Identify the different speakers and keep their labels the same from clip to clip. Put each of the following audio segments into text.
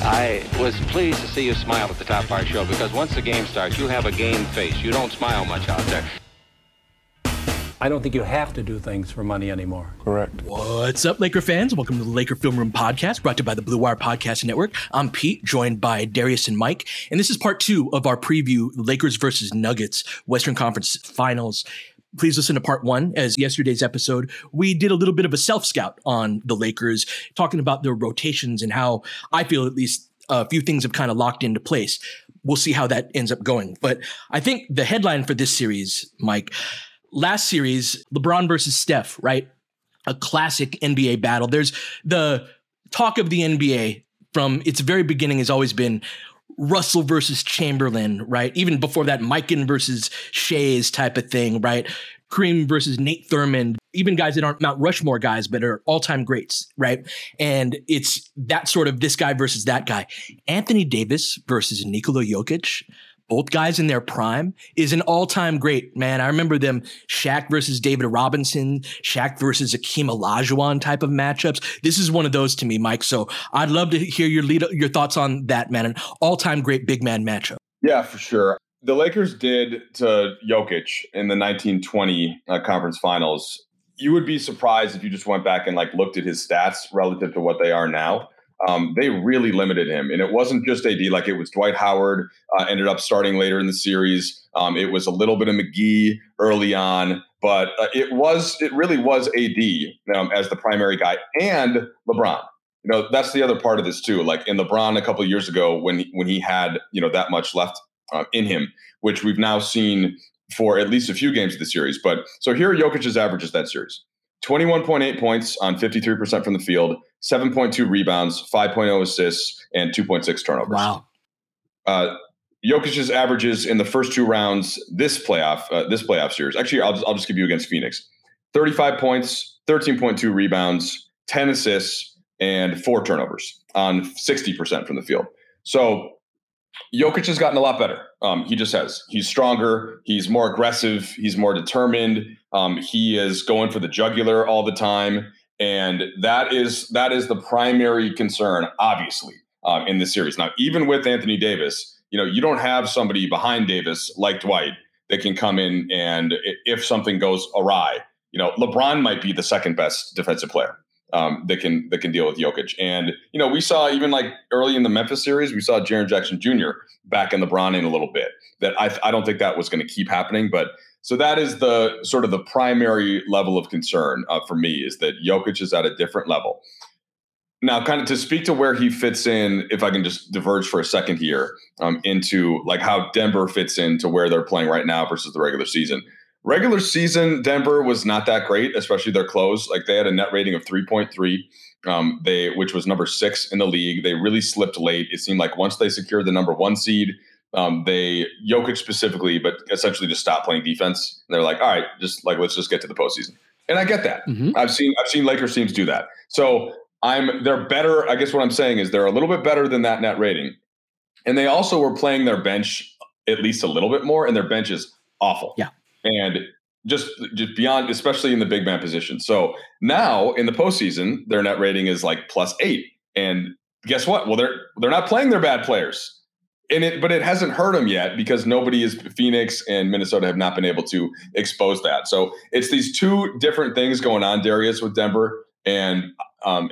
Speaker 1: I was pleased to see you smile at the top of our show because once the game starts, you have a game face. You don't smile much out there.
Speaker 2: I don't think you have to do things for money anymore.
Speaker 3: Correct.
Speaker 4: What's up, Laker fans? Welcome to the Laker Film Room Podcast, brought to you by the Blue Wire Podcast Network. I'm Pete, joined by Darius and Mike, and this is part two of our preview: Lakers versus Nuggets, Western Conference Finals. Please listen to part one. As yesterday's episode, we did a little bit of a self scout on the Lakers, talking about their rotations and how I feel at least a few things have kind of locked into place. We'll see how that ends up going. But I think the headline for this series, Mike, last series, LeBron versus Steph, right? A classic NBA battle. There's the talk of the NBA from its very beginning has always been Russell versus Chamberlain, right? Even before that, Mikan versus Schayes type of thing, right? Kareem versus Nate Thurmond, even guys that aren't Mount Rushmore guys, but are all time greats, right? And it's that sort of this guy versus that guy. Anthony Davis versus Nikola Jokic both guys in their prime is an all-time great man. I remember them Shaq versus David Robinson, Shaq versus Akeem Olajuwon type of matchups. This is one of those to me, Mike. So I'd love to hear your lead, your thoughts on that, man. An all-time great big man matchup.
Speaker 3: Yeah, for sure. The Lakers did to Jokic in the 1920 uh, conference finals. You would be surprised if you just went back and like looked at his stats relative to what they are now um, they really limited him. And it wasn't just AD, like it was Dwight Howard, uh, ended up starting later in the series. Um, it was a little bit of McGee early on, but uh, it was, it really was AD um, as the primary guy and LeBron. You know, that's the other part of this too. Like in LeBron a couple years ago when he, when he had, you know, that much left uh, in him, which we've now seen for at least a few games of the series. But so here are Jokic's averages that series. 21.8 points on 53% from the field, 7.2 rebounds, 5.0 assists, and 2.6 turnovers.
Speaker 4: Wow.
Speaker 3: Uh, Jokic's averages in the first two rounds this playoff uh, this playoff series. Actually, I'll just, I'll just give you against Phoenix. 35 points, 13.2 rebounds, 10 assists, and four turnovers on 60% from the field. So Jokic has gotten a lot better. Um, he just has. He's stronger. He's more aggressive. He's more determined. Um, he is going for the jugular all the time, and that is that is the primary concern, obviously, um, in this series. Now, even with Anthony Davis, you know, you don't have somebody behind Davis like Dwight that can come in and if something goes awry, you know, LeBron might be the second best defensive player um, that can that can deal with Jokic. And you know, we saw even like early in the Memphis series, we saw Jaren Jackson Jr. back in LeBron in a little bit. That I I don't think that was going to keep happening, but so that is the sort of the primary level of concern uh, for me is that Jokic is at a different level. Now, kind of to speak to where he fits in, if I can just diverge for a second here um, into like how Denver fits into where they're playing right now versus the regular season. Regular season, Denver was not that great, especially their close. Like they had a net rating of 3.3, um, they which was number six in the league. They really slipped late. It seemed like once they secured the number one seed, um, they Jokic specifically, but essentially just stopped playing defense. And they're like, all right, just like let's just get to the postseason. And I get that. Mm-hmm. I've seen I've seen Lakers teams do that. So I'm they're better. I guess what I'm saying is they're a little bit better than that net rating. And they also were playing their bench at least a little bit more, and their bench is awful.
Speaker 4: Yeah.
Speaker 3: And just just beyond, especially in the big man position. So now in the postseason, their net rating is like plus eight. And guess what? Well, they're they're not playing their bad players. And it, but it hasn't hurt them yet because nobody is Phoenix and Minnesota have not been able to expose that. So it's these two different things going on, Darius, with Denver. And um,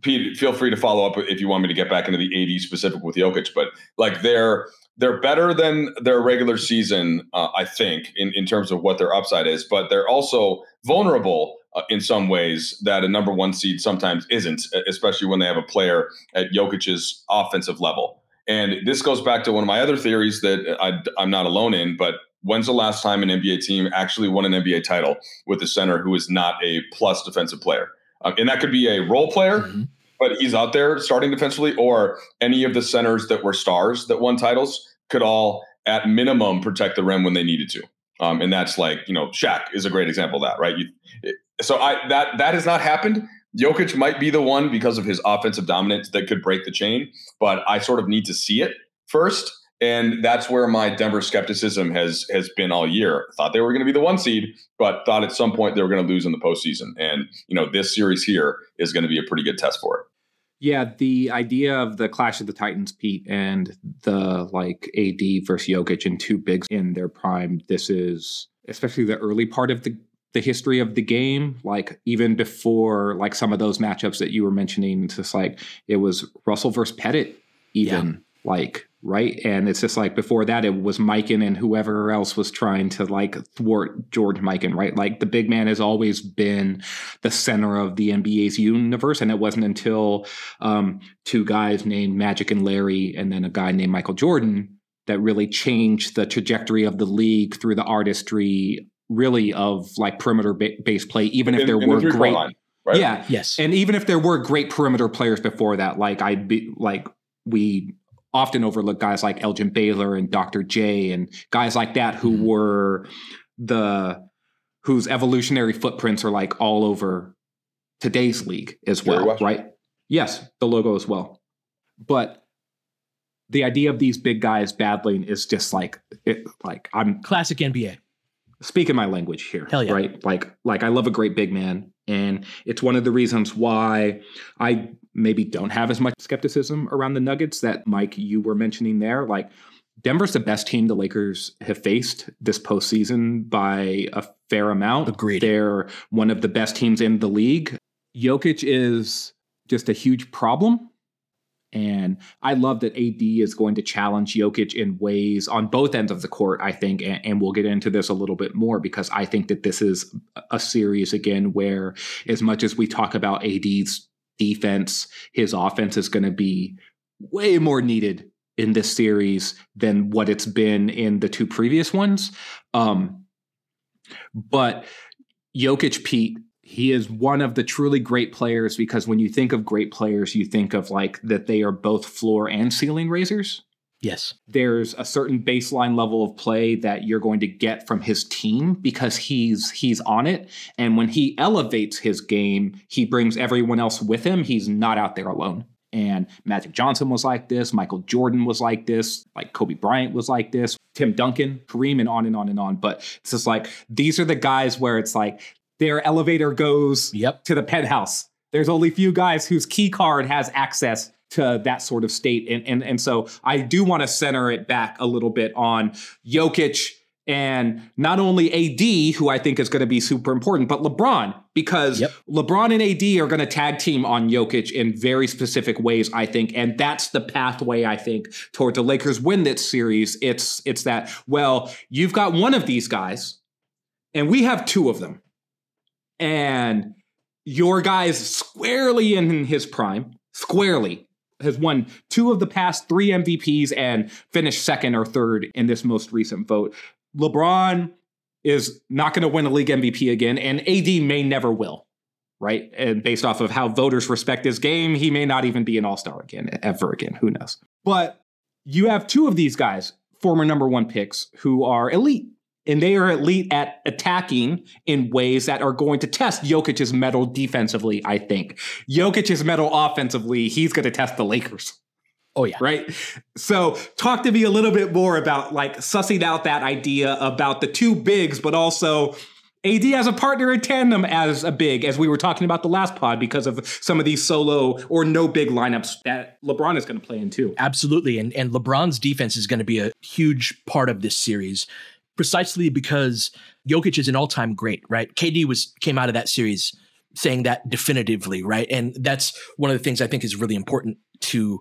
Speaker 3: Pete, feel free to follow up if you want me to get back into the AD specific with Jokic. But like they're they're better than their regular season, uh, I think, in, in terms of what their upside is. But they're also vulnerable uh, in some ways that a number one seed sometimes isn't, especially when they have a player at Jokic's offensive level. And this goes back to one of my other theories that I, I'm not alone in, but when's the last time an NBA team actually won an NBA title with a center who is not a plus defensive player? Um, and that could be a role player, mm-hmm. But he's out there starting defensively, or any of the centers that were stars that won titles could all, at minimum, protect the rim when they needed to. Um, and that's like, you know, Shaq is a great example of that, right? You, so I that that has not happened. Jokic might be the one because of his offensive dominance that could break the chain, but I sort of need to see it first. And that's where my Denver skepticism has has been all year. Thought they were going to be the one seed, but thought at some point they were going to lose in the postseason. And you know, this series here is going to be a pretty good test for it.
Speaker 5: Yeah, the idea of the Clash of the Titans, Pete, and the like AD versus Jokic and two bigs in their prime. This is especially the early part of the the history of the game, like even before like some of those matchups that you were mentioning, it's just like it was Russell versus Pettit, even yeah. like right, and it's just like before that it was Mikan and whoever else was trying to like thwart George Mikan, right? Like the big man has always been the center of the NBA's universe, and it wasn't until um, two guys named Magic and Larry, and then a guy named Michael Jordan that really changed the trajectory of the league through the artistry really of like perimeter ba- based play, even if in, there in were the great. Line, right? Yeah.
Speaker 4: Yes.
Speaker 5: And even if there were great perimeter players before that, like I'd be like we often overlook guys like Elgin Baylor and Dr. J and guys like that who mm-hmm. were the whose evolutionary footprints are like all over today's league as well, right? Yes, the logo as well. But the idea of these big guys battling is just like it, like I'm
Speaker 4: classic NBA
Speaker 5: speaking my language here.
Speaker 4: Hell yeah.
Speaker 5: Right. Like, like I love a great big man. And it's one of the reasons why I maybe don't have as much skepticism around the Nuggets that Mike, you were mentioning there. Like Denver's the best team the Lakers have faced this postseason by a fair amount.
Speaker 4: Agreed.
Speaker 5: They're one of the best teams in the league. Jokic is just a huge problem and I love that AD is going to challenge Jokic in ways on both ends of the court, I think. And, and, we'll get into this a little bit more because I think that this is a series, again, where as much as we talk about AD's defense, his offense is going to be way more needed in this series than what it's been in the two previous ones. Um, but Jokic, Pete, he is one of the truly great players because when you think of great players, you think of like that they are both floor and ceiling raisers.
Speaker 4: Yes.
Speaker 5: There's a certain baseline level of play that you're going to get from his team because he's he's on it and when he elevates his game, he brings everyone else with him. He's not out there alone. And Magic Johnson was like this, Michael Jordan was like this, like Kobe Bryant was like this, Tim Duncan, Kareem, and on and on and on. But it's just like these are the guys where it's like their elevator goes
Speaker 4: yep.
Speaker 5: to the penthouse. There's only a few guys whose key card has access to that sort of state. And, and, and so I do want to center it back a little bit on Jokic and not only AD, who I think is going to be super important, but LeBron, because yep. LeBron and AD are going to tag team on Jokic in very specific ways, I think. And that's the pathway, I think, toward the Lakers win this series. It's it's that, well, you've got one of these guys, and we have two of them and your guy is squarely in his prime, squarely has won two of the past three MVPs and finished second or third in this most recent vote. LeBron is not going to win a league MVP again, and AD may never will, right? And based off of how voters respect his game, he may not even be an all star again, ever again. Who knows? But you have two of these guys, former number one picks, who are elite and they are elite at attacking in ways that are going to test Jokic's mettle defensively, I think. Jokic's mettle offensively, he's going to test the Lakers.
Speaker 4: Oh yeah.
Speaker 5: Right. So talk to me a little bit more about like sussing out that idea about the two bigs, but also AD as a partner in tandem as a big, as we were talking about the last pod, because of some of these solo or no big lineups that LeBron is going to play in too.
Speaker 4: Absolutely. And, and LeBron's defense is going to be a huge part of this series precisely because Jokic is an all-time great, right? KD was came out of that series saying that definitively, right? And that's one of the things I think is really important to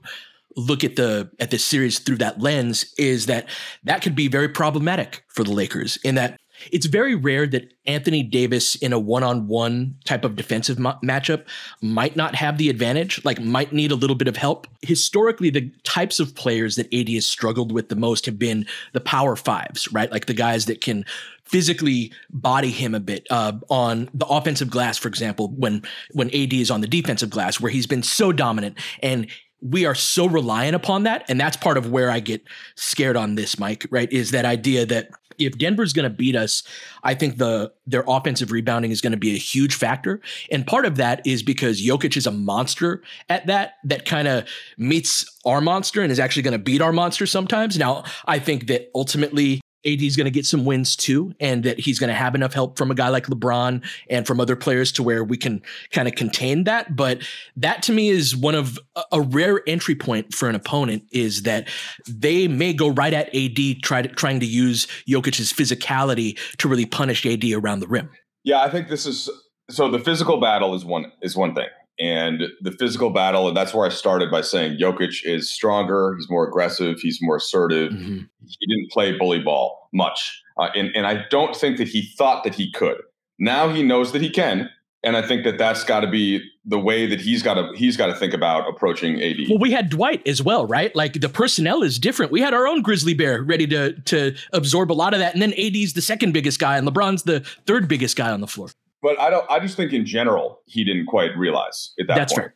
Speaker 4: look at the at the series through that lens is that that could be very problematic for the Lakers in that it's very rare that Anthony Davis in a one-on-one type of defensive ma- matchup might not have the advantage, like might need a little bit of help. Historically, the types of players that AD has struggled with the most have been the power fives, right? Like the guys that can physically body him a bit uh, on the offensive glass, for example, when when AD is on the defensive glass, where he's been so dominant and we are so reliant upon that. And that's part of where I get scared on this, Mike, right? Is that idea that if Denver's going to beat us, I think the their offensive rebounding is going to be a huge factor. And part of that is because Jokic is a monster at that, that kind of meets our monster and is actually going to beat our monster sometimes. Now, I think that ultimately AD is going to get some wins too, and that he's going to have enough help from a guy like LeBron and from other players to where we can kind of contain that. But that to me is one of a rare entry point for an opponent is that they may go right at AD, try to, trying to use Jokic's physicality to really punish AD around the rim.
Speaker 3: Yeah, I think this is so. The physical battle is one is one thing, and the physical battle, and that's where I started by saying Jokic is stronger, he's more aggressive, he's more assertive. Mm-hmm. He didn't play bully ball much, uh, and and I don't think that he thought that he could. Now he knows that he can, and I think that that's got to be the way that he's got to he's got to think about approaching AD.
Speaker 4: Well, we had Dwight as well, right? Like the personnel is different. We had our own grizzly bear ready to to absorb a lot of that, and then AD's the second biggest guy, and LeBron's the third biggest guy on the floor.
Speaker 3: But I don't. I just think in general he didn't quite realize at that
Speaker 4: That's
Speaker 3: point.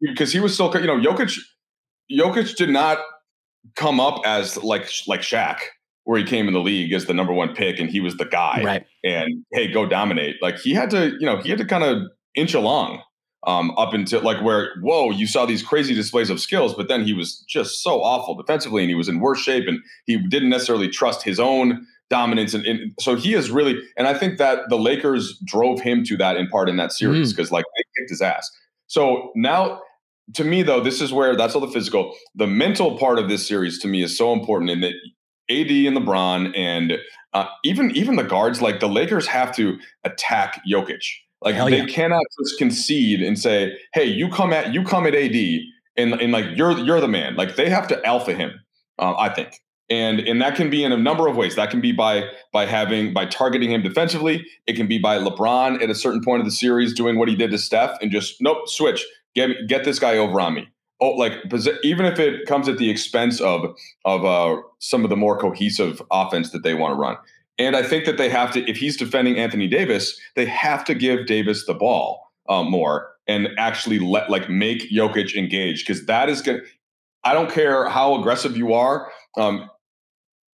Speaker 3: because he was still. You know, Jokic. Jokic did not come up as like like Shaq, where he came in the league as the number one pick and he was the guy.
Speaker 4: Right.
Speaker 3: And hey, go dominate. Like he had to. You know, he had to kind of inch along um, up until like where whoa, you saw these crazy displays of skills, but then he was just so awful defensively, and he was in worse shape, and he didn't necessarily trust his own dominance. And, and, so he is really, and I think that the Lakers drove him to that in part in that series because mm. like they kicked his ass. So now, to me though, this is where that's all the physical. The mental part of this series to me is so important in that AD and LeBron and uh, even even the guards, like the Lakers have to attack Jokic. Like Hell they yeah. cannot just concede and say, "Hey, you come at you come at AD." And, and like you're you're the man. Like they have to alpha him. Uh, I think and and that can be in a number of ways. That can be by by having by targeting him defensively. It can be by lebron at a certain point of the series doing what he did to steph and just nope switch. Get get this guy over on me. Oh like even if it comes at the expense of of uh, some of the more cohesive offense that they want to run. And i think that they have to if he's defending anthony davis they have to give davis the ball um, more and actually let like make Jokic engage because that is to I don't care how aggressive you are. Um,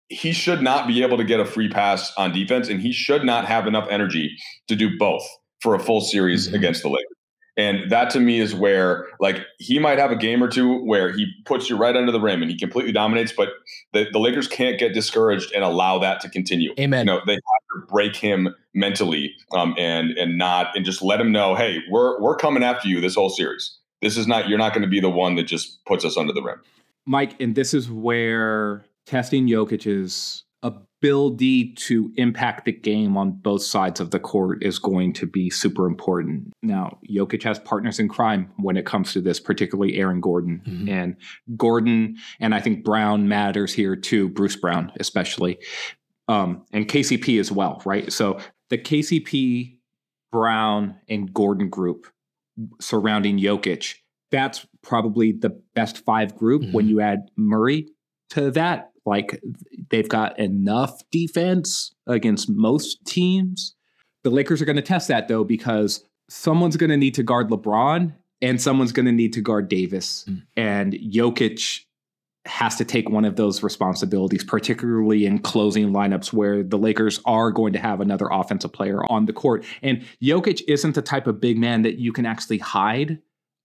Speaker 3: he should not be able to get a free pass on defense, and he should not have enough energy to do both for a full series mm-hmm. against the Lakers. And that to me is where, like, he might have a game or two where he puts you right under the rim and he completely dominates, but the, the Lakers can't get discouraged and allow that to continue.
Speaker 4: Amen.
Speaker 3: You know, they have to break him mentally um, and and not and just let him know, hey, we're we're coming after you this whole series. This is not you're not going to be the one that just puts us under the rim.
Speaker 5: Mike, and this is where testing Jokic's ability to impact the game on both sides of the court is going to be super important. Now, Jokic has partners in crime when it comes to this, particularly Aaron Gordon. Mm-hmm. And Gordon, and I think Brown matters here too, Bruce Brown especially, um, and KCP as well, right? So the KCP, Brown, and Gordon group surrounding Jokic, that's probably the best five group mm-hmm. when you add Murray to that like they've got enough defense against most teams. The Lakers are going to test that though because someone's going to need to guard LeBron and someone's going to need to guard Davis. Mm. And Jokic has to take one of those responsibilities, particularly in closing lineups where the Lakers are going to have another offensive player on the court. And Jokic isn't the type of big man that you can actually hide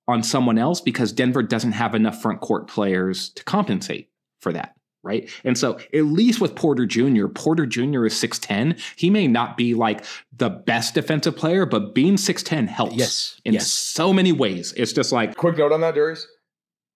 Speaker 5: on someone else because Denver doesn't have enough front court players to compensate for that. Right? And so, at least with Porter Jr., Porter Jr. is 6'10. He may not be like the best defensive player, but being 6'10 helps
Speaker 4: Yes,
Speaker 5: in
Speaker 4: yes.
Speaker 5: so many ways. It's just like,
Speaker 3: Quick note on that, Darius.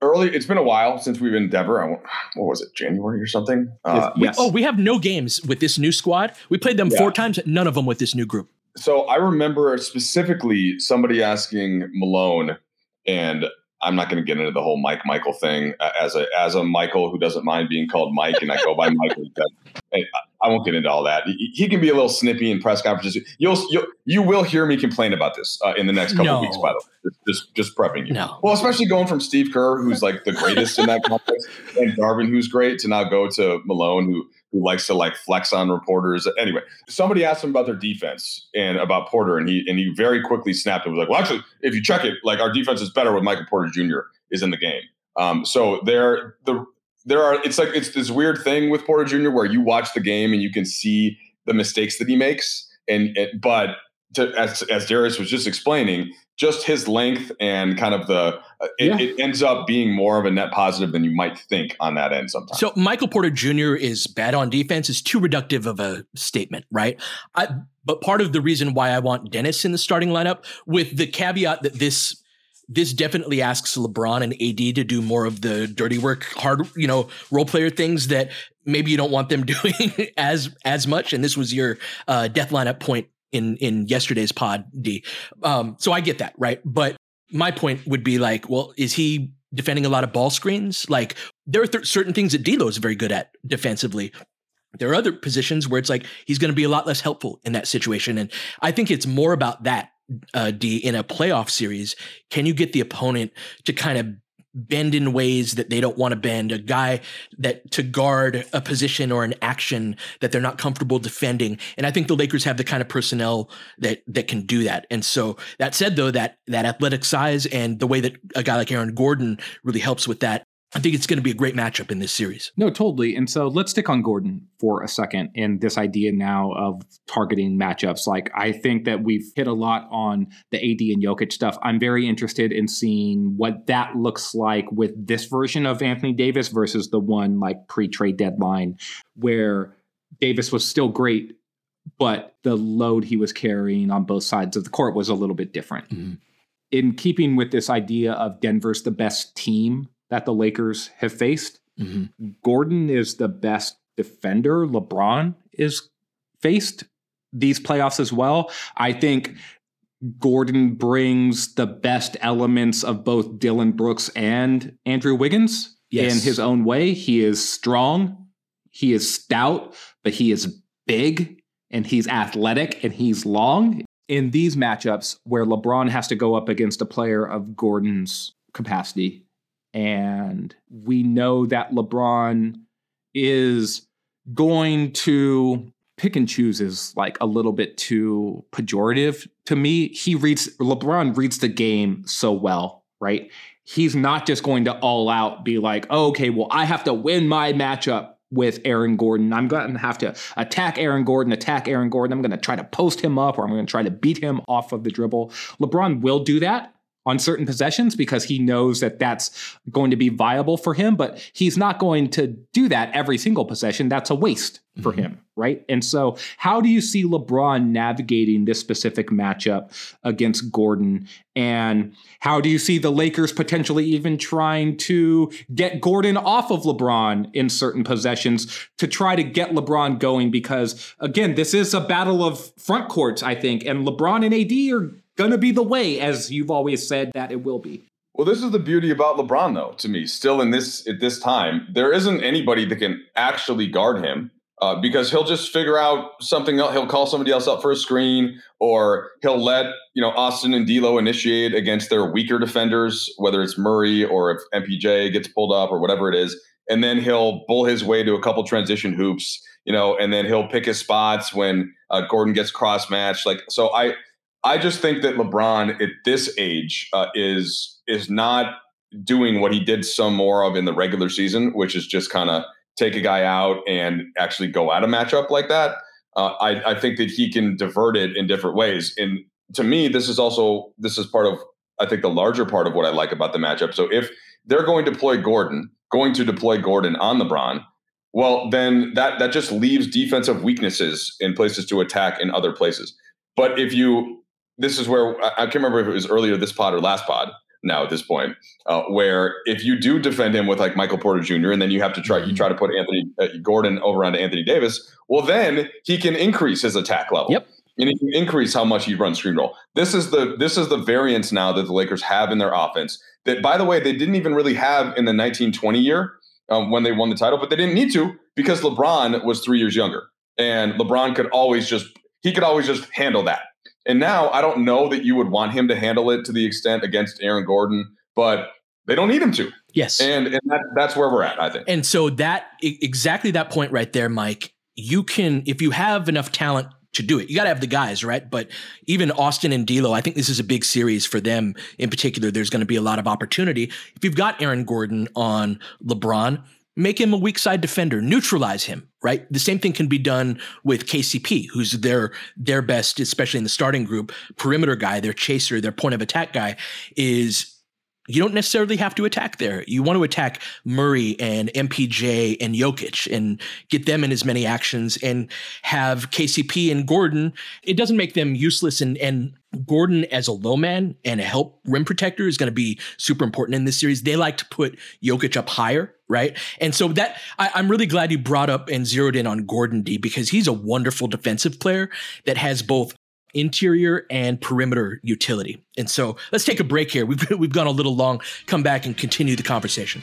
Speaker 3: Early, it's been a while since we've been in Denver. I, what was it, January or something? Uh,
Speaker 5: yes.
Speaker 4: Oh, we have no games with this new squad. We played them
Speaker 3: Yeah.
Speaker 4: four times, none of them with this new group.
Speaker 3: So I remember specifically somebody asking Malone, and I'm not going to get into the whole Mike Michael thing uh, as a as a Michael who doesn't mind being called Mike, and I go by Michael. But I- I won't get into all that. He, he can be a little snippy in press conferences. You'll you'll you will hear me complain about this uh, in the next couple
Speaker 4: No.
Speaker 3: of weeks. By the way, just just, just prepping you.
Speaker 4: No.
Speaker 3: Well, especially going from Steve Kerr, who's like the greatest in that context, and Darvin, who's great, to now go to Malone, who who likes to like flex on reporters. Anyway, somebody asked him about their defense and about Porter, and he and he very quickly snapped and was like, "Well, actually, if you check it, like our defense is better with Michael Porter Jr. is in the game." Um, so there, the there are it's like it's this weird thing with Porter Jr. where you watch the game and you can see the mistakes that he makes, and but to, as as Darius was just explaining, just his length and kind of the uh, it,
Speaker 5: Yeah.
Speaker 3: it ends up being more of a net positive than you might think on that end sometimes.
Speaker 4: So Michael Porter Jr. is bad on defense is too reductive of a statement, right? I, but part of the reason why I want Dennis in the starting lineup, with the caveat that this this definitely asks LeBron and AD to do more of the dirty work, hard, you know, role player things that maybe you don't want them doing as as much. And this was your uh, death lineup point in in yesterday's pod, D. Um, so I get that, right? But my point would be like, well, is he defending a lot of ball screens? Like, there are th- certain things that D'Lo is very good at defensively. There are other positions where it's like he's going to be a lot less helpful in that situation, and I think it's more about that. Uh, D in a playoff series, can you get the opponent to kind of bend in ways that they don't want to bend? A guy that to guard a position or an action that they're not comfortable defending, and I think the Lakers have the kind of personnel that that can do that. And so that said, though, that that athletic size and the way that a guy like Aaron Gordon really helps with that, I think it's going to be a great matchup in this series.
Speaker 5: No, totally. And so let's stick on Gordon for a second and this idea now of targeting matchups. Like, I think that we've hit a lot on the AD and Jokic stuff. I'm very interested in seeing what that looks like with this version of Anthony Davis versus the one like pre trade deadline where Davis was still great, but the load he was carrying on both sides of the court was a little bit different.
Speaker 4: Mhm.
Speaker 5: In keeping with this idea of Denver's the best team that the Lakers have faced, mm-hmm. Gordon is the best defender LeBron is faced these playoffs as well. I think Gordon brings the best elements of both Dillon Brooks and Andrew Wiggins
Speaker 4: Yes.
Speaker 5: in his own way. He is strong, he is stout, but he is big and he's athletic and he's long. In these matchups where LeBron has to go up against a player of Gordon's capacity, and we know that LeBron is going to pick and choose is like a little bit too pejorative to me. He reads LeBron reads the game so well, right? He's not just going to all out be like, oh, okay, well, I have to win my matchup with Aaron Gordon. I'm going to have to attack Aaron Gordon, attack Aaron Gordon. I'm going to try to post him up or I'm going to try to beat him off of the dribble. LeBron will do that on certain possessions because he knows that that's going to be viable for him, but he's not going to do that every single possession. That's a waste for mm-hmm. him, right? And so, how do you see LeBron navigating this specific matchup against Gordon? And how do you see the Lakers potentially even trying to get Gordon off of LeBron in certain possessions to try to get LeBron going? Because again, this is a battle of front courts, I think, and LeBron and AD are gonna be the way, as you've always said that it will be.
Speaker 3: Well, this is the beauty about LeBron, though. To me, still in this at this time, there isn't anybody that can actually guard him uh, because he'll just figure out something else. He'll call somebody else up for a screen, or he'll let you know Austin and D'Lo initiate against their weaker defenders, whether it's Murray or if MPJ gets pulled up or whatever it is, and then he'll bull his way to a couple transition hoops, you know, and then he'll pick his spots when uh, Gordon gets cross matched. Like so, I I just think that LeBron at this age uh, is is not doing what he did some more of in the regular season, which is just kind of take a guy out and actually go at a matchup like that. Uh, I, I think that he can divert it in different ways. And to me, this is also this is part of I think the larger part of what I like about the matchup. So if they're going to deploy Gordon, going to deploy Gordon on LeBron, well, then that that just leaves defensive weaknesses in places to attack in other places. But if you, this is where I, can't remember if it was earlier this pod or last pod. Now at this point, uh, where if you do defend him with like Michael Porter Jr. and then you have to try, you try to put Anthony uh, Gordon over onto Anthony Davis. Well, then he can increase his attack level.
Speaker 4: Yep
Speaker 3: and he can increase how much he runs screen roll. This is the this is the variance now that the Lakers have in their offense. That by the way, they didn't even really have in the 1920 year um, when they won the title, but they didn't need to because LeBron was three years younger, and LeBron could always just he could always just handle that. And now I don't know that you would want him to handle it to the extent against Aaron Gordon, but they don't need him to.
Speaker 4: Yes,
Speaker 3: and, and that, that's where we're at, I think.
Speaker 4: And so that exactly that point right there, Mike. You can, if you have enough talent to do it. You got to have the guys, right? But even Austin and D'Lo, I think this is a big series for them in particular. There's going to be a lot of opportunity. If you've got Aaron Gordon on LeBron, make him a weak side defender, neutralize him, right? The same thing can be done with KCP, who's their their best, especially in the starting group, perimeter guy, their chaser, their point of attack guy is you don't necessarily have to attack there. You want to attack Murray and MPJ and Jokic and get them in as many actions and have KCP and Gordon. It doesn't make them useless. And, and Gordon as a low man and a help rim protector is going to be super important in this series. They like to put Jokic up higher, right? And so that I, I'm really glad you brought up and zeroed in on Gordon D because he's a wonderful defensive player that has both interior and perimeter utility. And so let's take a break here. We've, we've gone a little long. Come back and continue the conversation.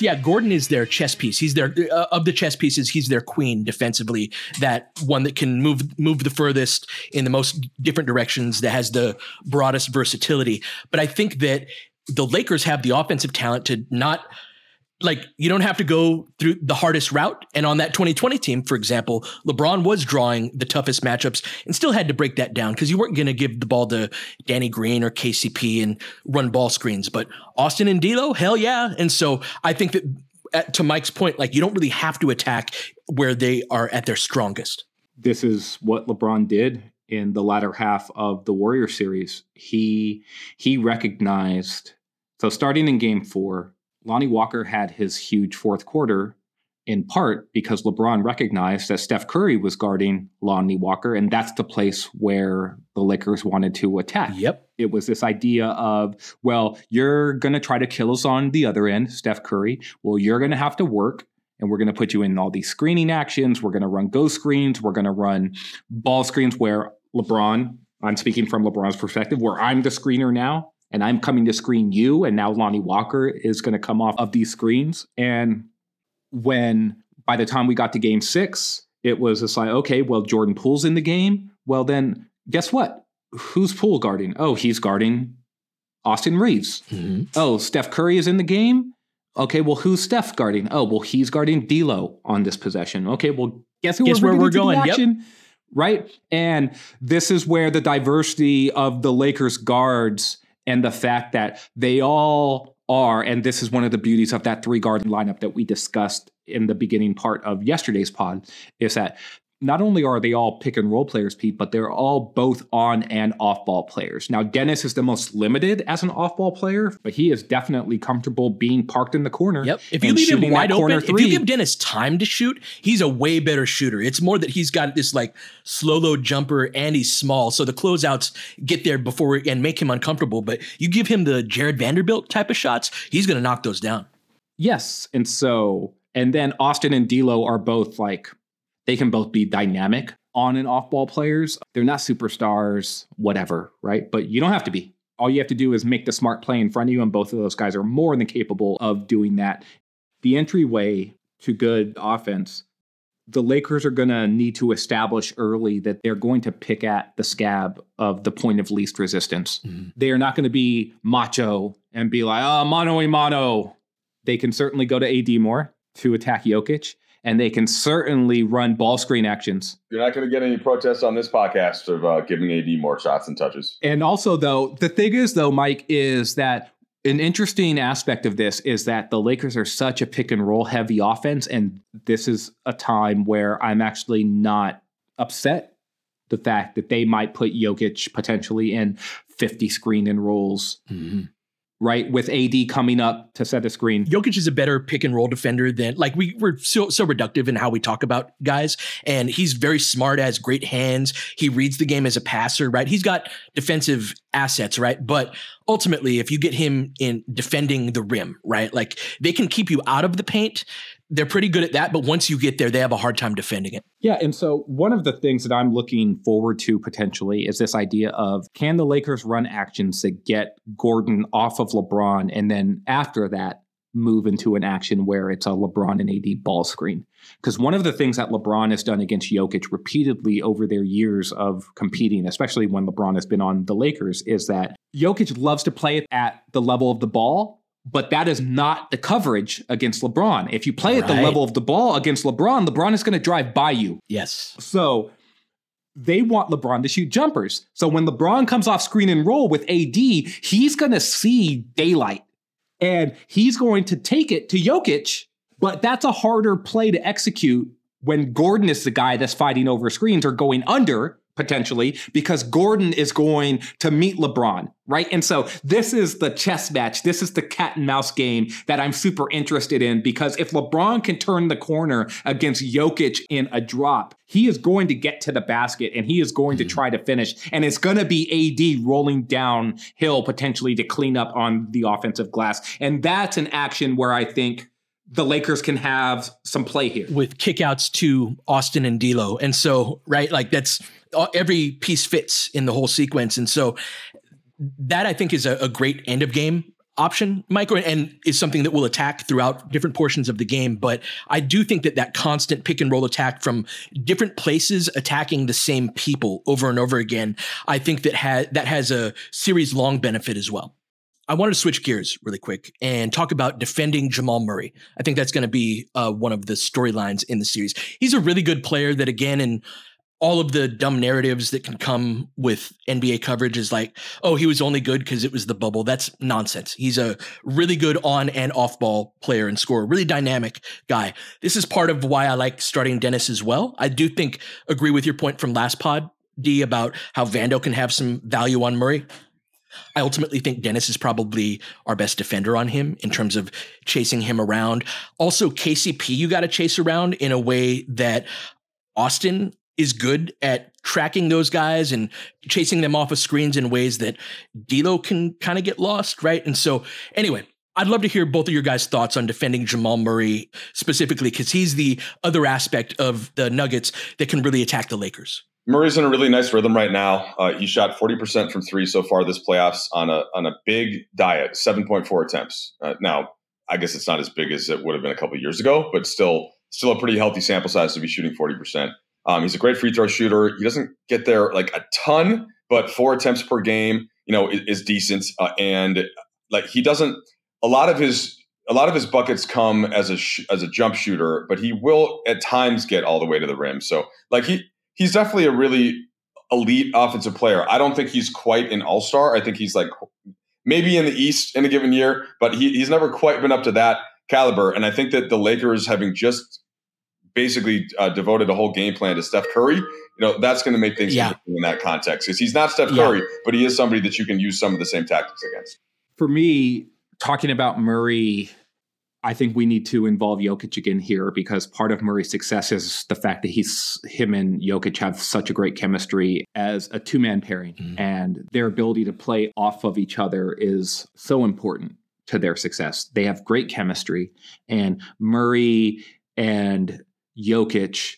Speaker 4: Yeah, Gordon is their chess piece. He's their uh, of the chess pieces. He's their queen defensively. That one that can move move the furthest in the most different directions. That has the broadest versatility. But I think that the Lakers have the offensive talent to not like you don't have to go through the hardest route. And on that 2020 team, for example, LeBron was drawing the toughest matchups and still had to break that down because you weren't going to give the ball to Danny Green or KCP and run ball screens. But Austin and D'Lo, hell yeah! And so I think that at, to Mike's point, like you don't really have to attack where they are at their strongest.
Speaker 5: This is what LeBron did in the latter half of the Warrior series. He he recognized so starting in Game Four Lonnie Walker had his huge fourth quarter in part because LeBron recognized that Steph Curry was guarding Lonnie Walker, and that's the place where the Lakers wanted to attack.
Speaker 4: Yep.
Speaker 5: It was this idea of, well, you're going to try to kill us on the other end, Steph Curry. Well, you're going to have to work, and we're going to put you in all these screening actions. We're going to run go screens. We're going to run ball screens where LeBron, I'm speaking from LeBron's perspective, where I'm the screener now and I'm coming to screen you, and now Lonnie Walker is going to come off of these screens. And when by the time we got to game six, it was just like, okay, well, Jordan Poole's in the game. Well, then guess what? Who's Poole guarding? Oh, he's guarding Austin Reaves. Mm-hmm. Oh, Steph Curry is in the game. Okay, well, who's Steph guarding? Oh, well, he's guarding D'Lo on this possession. Okay, well, guess who
Speaker 4: Guess where we're
Speaker 5: bringing into the
Speaker 4: going. Yep.
Speaker 5: Right, and this is where the diversity of the Lakers guards and the fact that they all are, and this is one of the beauties of that three guard lineup that we discussed in the beginning part of yesterday's pod, is that not only are they all pick and roll players, Pete, but they're all both on and off ball players. Now, Dennis is the most limited as an off ball player, but he is definitely comfortable being parked in the corner.
Speaker 4: Yep. If you leave him wide open,
Speaker 5: corner
Speaker 4: if you give Dennis time to shoot, he's a way better shooter. It's more that he's got this like slow low jumper and he's small, so the closeouts get there before and make him uncomfortable. But you give him the Jarred Vanderbilt type of shots, he's going to knock those down.
Speaker 5: Yes. And so, and then Austin and D'Lo are both like, they can both be dynamic on and off ball players. They're not superstars, whatever, right? But you don't have to be. All you have to do is make the smart play in front of you, and both of those guys are more than capable of doing that. The entryway to good offense, the Lakers are going to need to establish early that they're going to pick at the scab of the point of least resistance. Mm-hmm. They are not going to be macho and be like, oh, mano a mano. They can certainly go to AD more to attack Jokic, and they can certainly run ball screen actions.
Speaker 3: You're not going to get any protests on this podcast of uh, giving AD more shots and touches.
Speaker 5: And also, though, the thing is, though, Mike, is that an interesting aspect of this is that the Lakers are such a pick and roll heavy offense. And this is a time where I'm actually not upset the fact that they might put Jokic potentially in 50 screen and rolls, right? With AD coming up to set the screen.
Speaker 4: Jokic is a better pick and roll defender than like we we're so so reductive in how we talk about guys, and he's very smart, has great hands. He reads the game as a passer, right? He's got defensive assets, right? But ultimately, if you get him in defending the rim, right, like they can keep you out of the paint. They're pretty good at that, but once you get there, they have a hard time defending it.
Speaker 5: Yeah, and so one of the things that I'm looking forward to potentially is this idea of can the Lakers run actions that get Gordon off of LeBron and then after that move into an action where it's a LeBron and AD ball screen. Because one of the things that LeBron has done against Jokic repeatedly over their years of competing, especially when LeBron has been on the Lakers, is that Jokic loves to play at the level of the ball, but that is not the coverage against LeBron. If you play at the level of the ball against LeBron, LeBron is going to drive by you.
Speaker 4: Yes.
Speaker 5: So they want LeBron to shoot jumpers. So when LeBron comes off screen and roll with AD, he's going to see daylight and he's going to take it to Jokic. But that's a harder play to execute when Gordon is the guy that's fighting over screens or going under potentially because Gordon is going to meet LeBron, right? And so this is the chess match. This is the cat and mouse game that I'm super interested in because if LeBron can turn the corner against Jokic in a drop, he is going to get to the basket and he is going to mm-hmm. try to finish. And it's going to be AD rolling downhill potentially to clean up on the offensive glass. And that's an action where I think the Lakers can have some play here.
Speaker 4: with kickouts to Austin and D'Lo, and so right, like that's every piece fits in the whole sequence, and so that I think is a, a great end of game option, Michael, and is something that will attack throughout different portions of the game. But I do think that that constant pick and roll attack from different places attacking the same people over and over again, I think that has that has a series long benefit as well. I wanted to switch gears really quick and talk about defending Jamal Murray. I think that's going to be uh, one of the storylines in the series. He's a really good player that, again, in all of the dumb narratives that can come with NBA coverage is like, oh, he was only good because it was the bubble. That's nonsense. He's a really good on and off ball player and scorer, really dynamic guy. This is part of why I like starting Dennis as well. I do think, agree with your point from last pod, D, about how Vando can have some value on Murray. I ultimately think Dennis is probably our best defender on him in terms of chasing him around. Also, KCP, you got to chase around in a way that Austin is good at tracking those guys and chasing them off of screens in ways that D'Lo can kind of get lost, right? And so, anyway, I'd love to hear both of your guys' thoughts on defending Jamal Murray specifically because he's the other aspect of the Nuggets that can really attack the Lakers.
Speaker 3: Murray's in a really nice rhythm right now. Uh, he shot 40% from three so far this playoffs on a on a big diet, 7.4 attempts. Uh, now, I guess it's not as big as it would have been a couple years ago, but still still a pretty healthy sample size to be shooting 40%. Um, he's a great free throw shooter. He doesn't get there like a ton, but four attempts per game, you know, is, is decent. Uh, and like he doesn't. A lot of his a lot of his buckets come as a sh- as a jump shooter, but he will at times get all the way to the rim. So like he he's definitely a really elite offensive player. I don't think he's quite an all star. I think he's like maybe in the East in a given year, but he, he's never quite been up to that caliber. And I think that the Lakers having just basically uh, devoted a whole game plan to Steph Curry, you know, that's going to make things
Speaker 4: Yeah.
Speaker 3: in that context. Because he's not Steph
Speaker 4: Yeah.
Speaker 3: Curry, but he is somebody that you can use some of the same tactics against.
Speaker 5: for me, talking about Murray, I think we need to involve Jokic again here because part of Murray's success is the fact that he's him and Jokic have such a great chemistry as a two man pairing,
Speaker 4: Mhm.
Speaker 5: and their ability to play off of each other is so important to their success. They have great chemistry, and Murray and Jokic,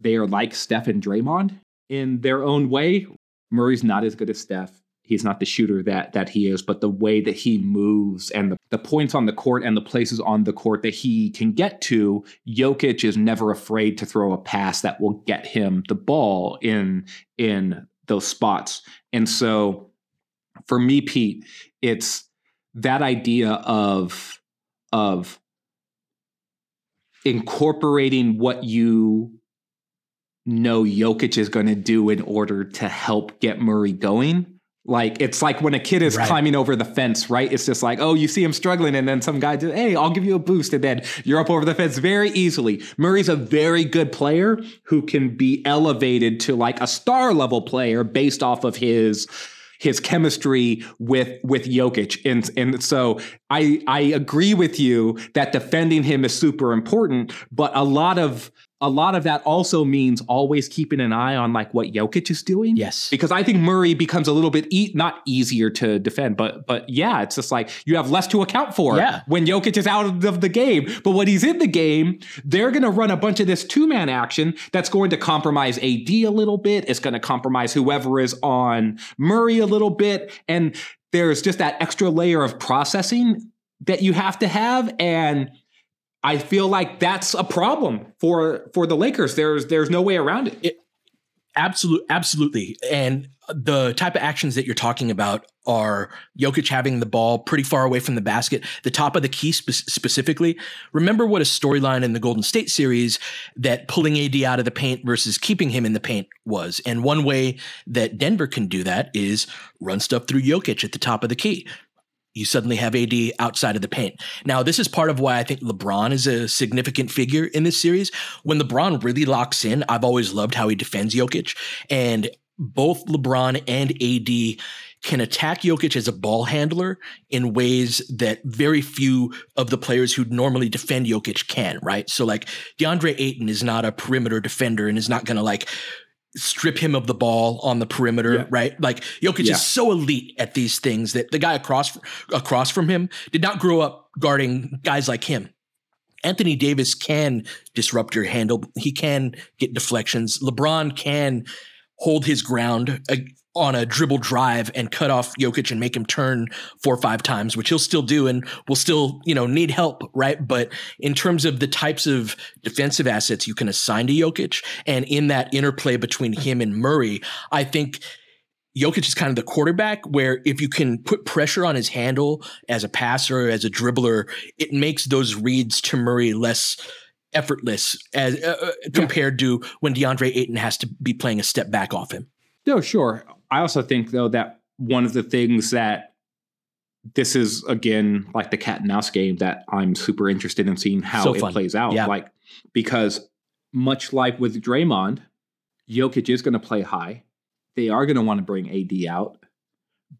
Speaker 5: they are like Steph and Draymond in their own way. Murray's not as good as Steph. He's not the shooter that that he is, but the way that he moves and the, the points on the court and the places on the court that he can get to, Jokic is never afraid to throw a pass that will get him the ball in in those spots. And so for me, Pete, it's that idea of of incorporating what you know Jokic is going to do in order to help get Murray going. Like it's like when a kid is
Speaker 4: Right.
Speaker 5: climbing over the fence, right? It's just like, oh, you see him struggling, and then some guy just, hey, I'll give you a boost, and then you're up over the fence very easily. Murray's a very good player who can be elevated to like a star level player based off of his his chemistry with with Jokic. And and so I I agree with you that defending him is super important, but a lot of a lot of that also means always keeping an eye on like what Jokic is doing.
Speaker 4: Yes.
Speaker 5: Because I think Murray becomes a little bit e- not easier to defend, but but yeah, it's just like you have less to account for
Speaker 4: Yeah.
Speaker 5: when Jokic is out of the game. But when he's in the game, they're going to run a bunch of this two man action that's going to compromise AD a little bit. It's going to compromise whoever is on Murray a little bit. And there's just that extra layer of processing that you have to have. And I feel like that's a problem for for the Lakers. There's there's no way around it.
Speaker 4: Absolutely, absolutely. And the type of actions that you're talking about are Jokic having the ball pretty far away from the basket, the top of the key spe- specifically. Remember what a storyline in the Golden State series that pulling AD out of the paint versus keeping him in the paint was. And one way that Denver can do that is run stuff through Jokic at the top of the key you suddenly have AD outside of the paint. Now, this is part of why I think LeBron is a significant figure in this series. When LeBron really locks in, I've always loved how he defends Jokic. And both LeBron and AD can attack Jokic as a ball handler in ways that very few of the players who normally defend Jokic can, right? So like DeAndre Ayton is not a perimeter defender and is not going to like strip him of the ball on the perimeter,
Speaker 5: Yeah.
Speaker 4: right? Like Jokic
Speaker 5: Yeah.
Speaker 4: is so elite at these things that the guy across across from him did not grow up guarding guys like him. Anthony Davis can disrupt your handle. He can get deflections. LeBron can hold his ground uh, on a dribble drive and cut off Jokic and make him turn four or five times, which he'll still do and will still, you know, need help, right? But in terms of the types of defensive assets you can assign to Jokic and in that interplay between him and Murray, I think Jokic is kind of the quarterback where if you can put pressure on his handle as a passer, as a dribbler, it makes those reads to Murray less effortless as uh, uh, compared to when DeAndre Ayton has to be playing a step back off him.
Speaker 5: No, sure. I also think though that one of the things that this is again like the cat and mouse game that I'm super interested in seeing how
Speaker 4: So
Speaker 5: it
Speaker 4: fun.
Speaker 5: plays out.
Speaker 4: Yeah.
Speaker 5: Like because much like with Draymond, Jokic is going to play high. They are going to want to bring AD out,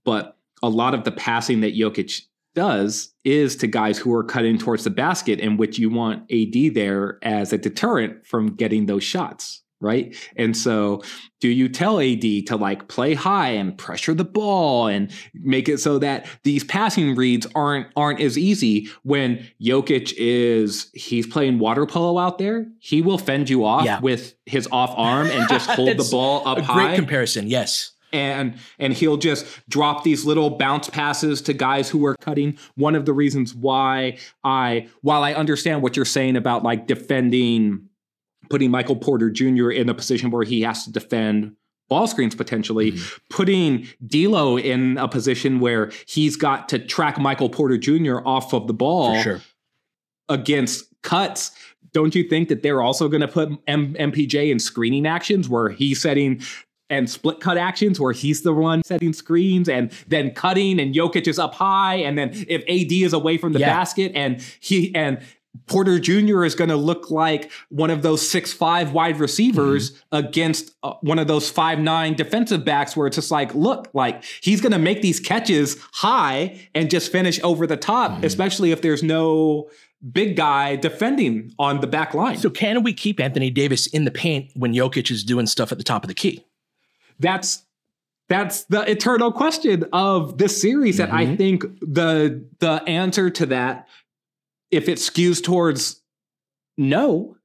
Speaker 5: but a lot of the passing that Jokic does is to guys who are cutting towards the basket, in which you want AD there as a deterrent from getting those shots, right? And so, do you tell AD to like play high and pressure the ball and make it so that these passing reads aren't aren't as easy when Jokic is he's playing water polo out there? He will fend you off
Speaker 4: Yeah.
Speaker 5: with his off arm and just hold the ball up
Speaker 4: a
Speaker 5: high
Speaker 4: great comparison, yes.
Speaker 5: and and he'll just drop these little bounce passes to guys who are cutting one of the reasons why i while i understand what you're saying about like defending putting michael porter jr in a position where he has to defend ball screens potentially mm-hmm. putting D'Lo in a position where he's got to track michael porter jr off of the ball
Speaker 4: For sure.
Speaker 5: against cuts, don't you think that they're also going to put M- MPJ in screening actions where he's setting and split cut actions where he's the one setting screens and then cutting and Jokic is up high and then if AD is away from the
Speaker 4: Yeah.
Speaker 5: basket and he and Porter Jr. is going to look like one of those six five wide receivers mm-hmm. against uh, one of those five nine defensive backs, where it's just like, look, like he's going to make these catches high and just finish over the top, mm-hmm. especially if there's no big guy defending on the back line.
Speaker 4: So can we keep Anthony Davis in the paint when Jokic is doing stuff at the top of the key?
Speaker 5: that's that's the eternal question of this series and i mm-hmm. think the the answer to that if it skews towards no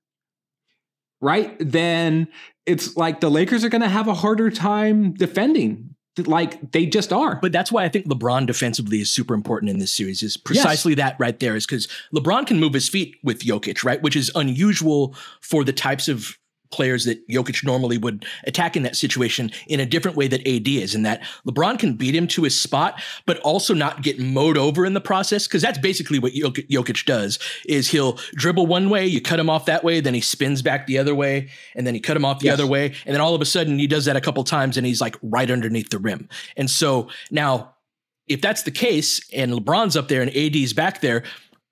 Speaker 5: right then it's like the lakers are going to have a harder time defending like they just are
Speaker 4: But that's why I think LeBron defensively is super important in this series. Is precisely that right there. Is because LeBron can move his feet with Jokic, right? Which is unusual for the types of players that Jokic normally would attack in that situation in a different way that AD is. In that LeBron can beat him to his spot, but also not get mowed over in the process. Because that's basically what Jok- Jokic does: is he'll dribble one way, you cut him off that way, then he spins back the other way, and then he cut him off the
Speaker 5: Yes.
Speaker 4: other way, and then all of a sudden he does that a couple times, and he's like right underneath the rim. And so now if that's the case and LeBron's up there and AD's back there,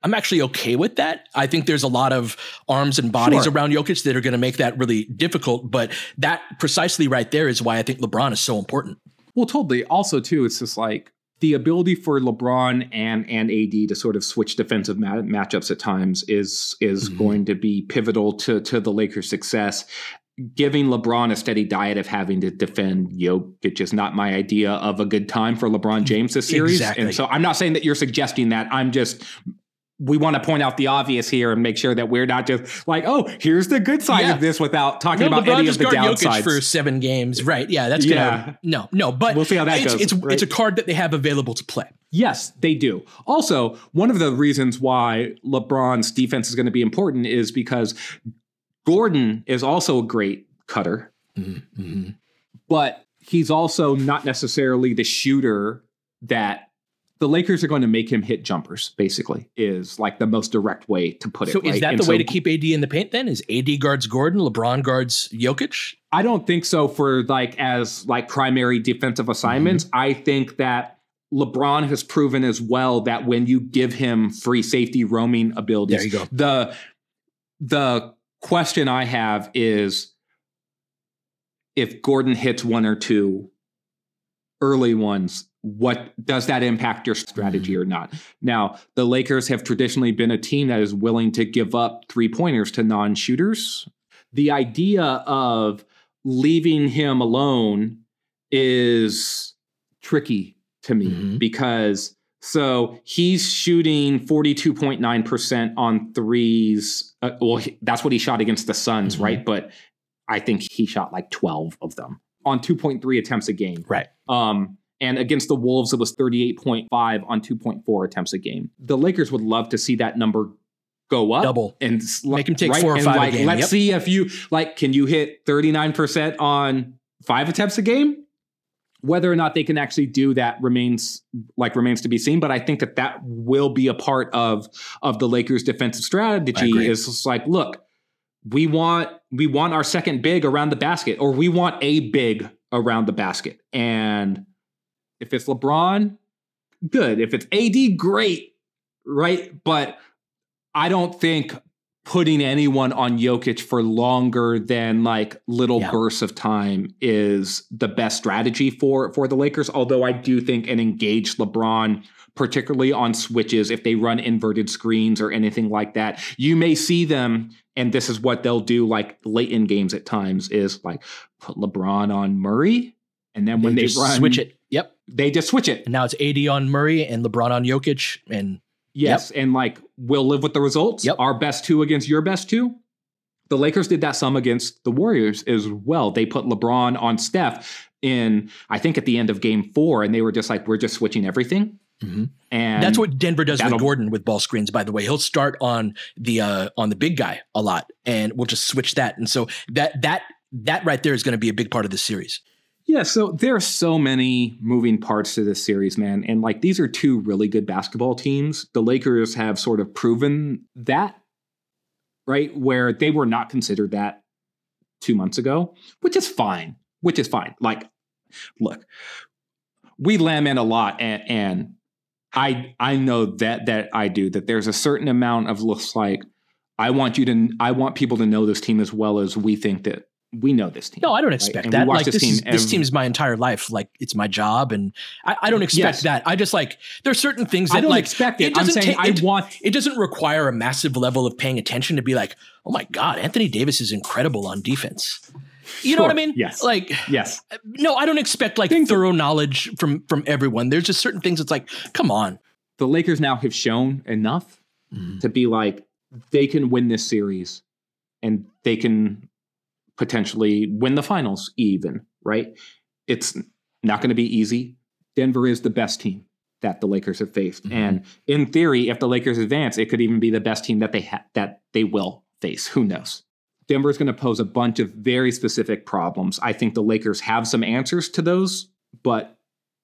Speaker 4: I'm actually okay with that. I think there's a lot of arms and bodies
Speaker 5: Sure.
Speaker 4: around Jokic that are going to make that really difficult. But that precisely right there is why I think LeBron is so important.
Speaker 5: Well, totally. Also, too, it's just like the ability for LeBron and and AD to sort of switch defensive ma- matchups at times is is
Speaker 4: Mhm.
Speaker 5: going to be pivotal to to the Lakers' success. Giving LeBron a steady diet of having to defend Jokic is not my idea of a good time for LeBron James this series.
Speaker 4: Exactly.
Speaker 5: And so I'm not saying that you're suggesting that. I'm just we want to point out the obvious here and make sure that we're not just like, oh, here's the good side
Speaker 4: Yeah.
Speaker 5: of this without talking
Speaker 4: No,
Speaker 5: about
Speaker 4: LeBron
Speaker 5: any of the
Speaker 4: guard Jokic
Speaker 5: downsides.
Speaker 4: for seven games, right? Yeah, that's
Speaker 5: Yeah.
Speaker 4: gonna no, no. But
Speaker 5: We'll see how that
Speaker 4: it's,
Speaker 5: goes,
Speaker 4: It's
Speaker 5: right?
Speaker 4: it's a card that they have available to play.
Speaker 5: Yes, they do. Also, one of the reasons why LeBron's defense is going to be important is because Gordon is also a great cutter, mm-hmm, mm-hmm. but he's also not necessarily the shooter that the Lakers are going to make him hit jumpers, basically, is like the most direct way to put it.
Speaker 4: So is that
Speaker 5: And
Speaker 4: the way to keep AD in the paint? Then is AD guards Gordon, LeBron guards Jokic?
Speaker 5: I don't think so for like as like primary defensive assignments.
Speaker 4: Mm-hmm.
Speaker 5: I think that LeBron has proven as well that when you give him free safety roaming abilities,
Speaker 4: There you go.
Speaker 5: the the question I have is if Gordon hits one or two early ones, what does that impact your strategy
Speaker 4: Mm-hmm.
Speaker 5: or not? Now, the Lakers have traditionally been a team that is willing to give up three pointers to non shooters. The idea of leaving him alone is tricky to me
Speaker 4: Mhm.
Speaker 5: because so he's shooting 42.9% on threes. Uh, well, he- that's what he shot against the Suns,
Speaker 4: Mhm.
Speaker 5: right? But I think he shot like 12 of them on 2.3 attempts a game.
Speaker 4: Right.
Speaker 5: Um, and against the Wolves, it was 38.5 on 2.4 attempts a game. The Lakers would love to see that number go up.
Speaker 4: Double.
Speaker 5: And
Speaker 4: Make him take
Speaker 5: right?
Speaker 4: four or five a
Speaker 5: like,
Speaker 4: game.
Speaker 5: Let's
Speaker 4: Yep.
Speaker 5: see if you like, can you hit 39% on five attempts a game? Whether or not they can actually do that remains like remains to be seen. But I think that that will be a part of of the Lakers' defensive strategy. Is like, look, we want we want our second big around the basket, or we want a big around the basket. And if it's LeBron, good. If it's AD, great, right? But I don't think putting anyone on Jokic for longer than like little
Speaker 4: Yeah.
Speaker 5: bursts of time is the best strategy for for the Lakers. Although I do think an engaged LeBron, particularly on switches, if they run inverted screens or anything like that, you may see them. And this is what they'll do, like late in games at times, is like put LeBron on Murray, and then when they,
Speaker 4: just
Speaker 5: run,
Speaker 4: switch it. Yep.
Speaker 5: They just switch it.
Speaker 4: And now it's AD on Murray and LeBron on Jokic. And
Speaker 5: Yes, and like we'll live with the results.
Speaker 4: Yep.
Speaker 5: Our best two against your best two. The Lakers did that some against the Warriors as well. They put LeBron on Steph in, I think, at the end of Game Four, and they were just like, "We're just switching everything."
Speaker 4: Mhm.
Speaker 5: And
Speaker 4: that's what Denver does with Gordon with ball screens. By the way, he'll start on the uh, on the big guy a lot, and we'll just switch that. And so that that that right there is going to be a big part of this series.
Speaker 5: Yeah, so there are so many moving parts to this series, man. And like these are two really good basketball teams. The Lakers have sort of proven that, right? Where they were not considered that two months ago, which is fine, which is fine. Like, look, we lament a lot and, and I I know that that I do that there's a certain amount of looks like I want you to I want people to know this team as well as we think that we know this team.
Speaker 4: No, I don't expect
Speaker 5: right?
Speaker 4: that. Like
Speaker 5: this,
Speaker 4: this,
Speaker 5: team
Speaker 4: is, this team is my entire life. Like it's my job, and I, I don't expect
Speaker 5: Yes.
Speaker 4: that. I just like there's certain things that
Speaker 5: I don't
Speaker 4: like
Speaker 5: expect it. I'm
Speaker 4: doesn't
Speaker 5: saying
Speaker 4: ta-
Speaker 5: I
Speaker 4: it,
Speaker 5: want
Speaker 4: it doesn't require a massive level of paying attention to be like, oh my god, Anthony Davis is incredible on defense. You know what I mean?
Speaker 5: Yes.
Speaker 4: Like
Speaker 5: yes.
Speaker 4: no, I don't expect like
Speaker 5: Things-
Speaker 4: thorough knowledge from from everyone. There's just certain things It's like, come on.
Speaker 5: the Lakers now have shown enough
Speaker 4: Mm-hmm.
Speaker 5: to be like they can win this series and they can potentially win the finals even, right? It's not going to be easy. Denver is the best team that the Lakers have faced.
Speaker 4: Mhm.
Speaker 5: And in theory, if the Lakers advance, it could even be the best team that they ha- that they will face. Who knows? Denver is going to pose a bunch of very specific problems. I think the Lakers have some answers to those, but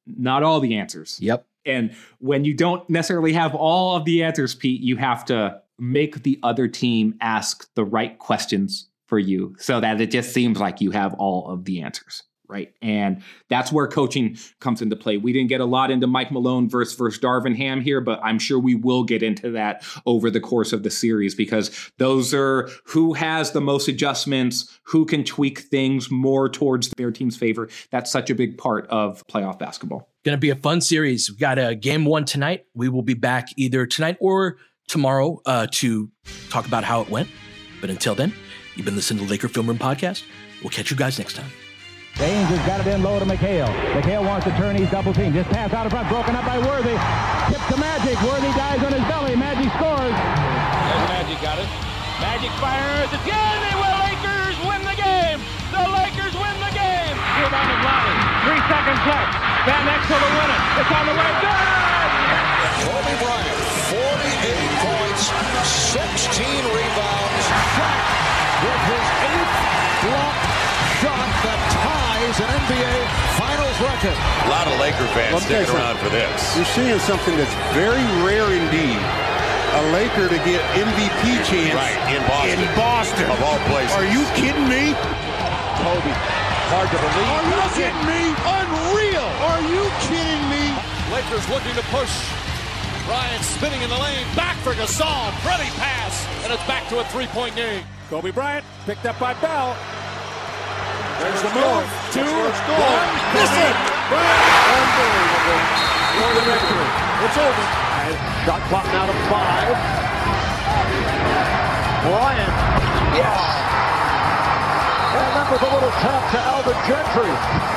Speaker 5: not all the answers.
Speaker 4: Yep.
Speaker 5: And when you don't necessarily have all of the answers, Pete, you have to make the other team ask the right questions for you so that it just seems like you have all of the answers. Right. And that's where coaching comes into play. We didn't get a lot into Mike Malone versus versus Darvin Ham here, but I'm sure we will get into that over the course of the series because those are who has the most adjustments, who can tweak things more towards their team's favor. That's such a big part of playoff basketball.
Speaker 4: Going to be a fun series. We got a game one tonight. We will be back either tonight or tomorrow uh, to talk about how it went. But until then, you've been listening to the Laker Film Room Podcast. We'll catch you guys next time.
Speaker 6: James has got it in low to McHale. McHale wants to turn. He's double team. Just pass out in front. Broken up by Worthy. Tip to Magic. Worthy dies on his belly. Magic scores.
Speaker 7: There's Magic got it. Magic fires again. They will. Lakers win the game. The Lakers win the game. Rebound is Lonnie. Three seconds left. Van Exel to win it. It's on the way. Good.
Speaker 8: Kobe Bryant, 48 points, 16 rebounds. Shaq with his eighth block shot that ties an NBA Finals record.
Speaker 9: A lot of Laker fans
Speaker 10: Let me tell you
Speaker 9: sticking around for this.
Speaker 10: You're seeing something that's very rare indeed. A Laker to get MVP chance
Speaker 9: Right, in Boston.
Speaker 10: in Boston.
Speaker 9: Of all places.
Speaker 10: Are you kidding me?
Speaker 8: Kobe, hard to believe.
Speaker 10: Are you kidding me? Unreal. Are you kidding me?
Speaker 8: Lakers looking to push. Bryant spinning in the lane. Back for Gasol. Pretty pass. And it's back to a three-point game.
Speaker 7: Kobe Bryant picked up by Bell.
Speaker 8: There's the move.
Speaker 7: Two.
Speaker 8: One. Miss it.
Speaker 10: Unbelievable. For the victory. It's over.
Speaker 6: Shot clock now to five. Bryant. Yes. And then with a little tap to Alvin Gentry.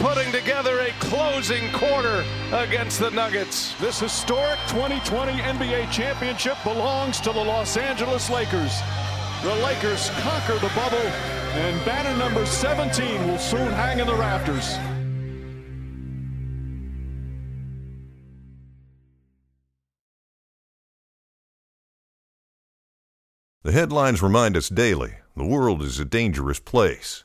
Speaker 11: putting together a closing quarter against the Nuggets.
Speaker 7: This historic 2020 NBA championship belongs to the Los Angeles Lakers. The Lakers conquer the bubble, and banner number 17 will soon hang in the rafters.
Speaker 12: The headlines remind us daily the world is a dangerous place.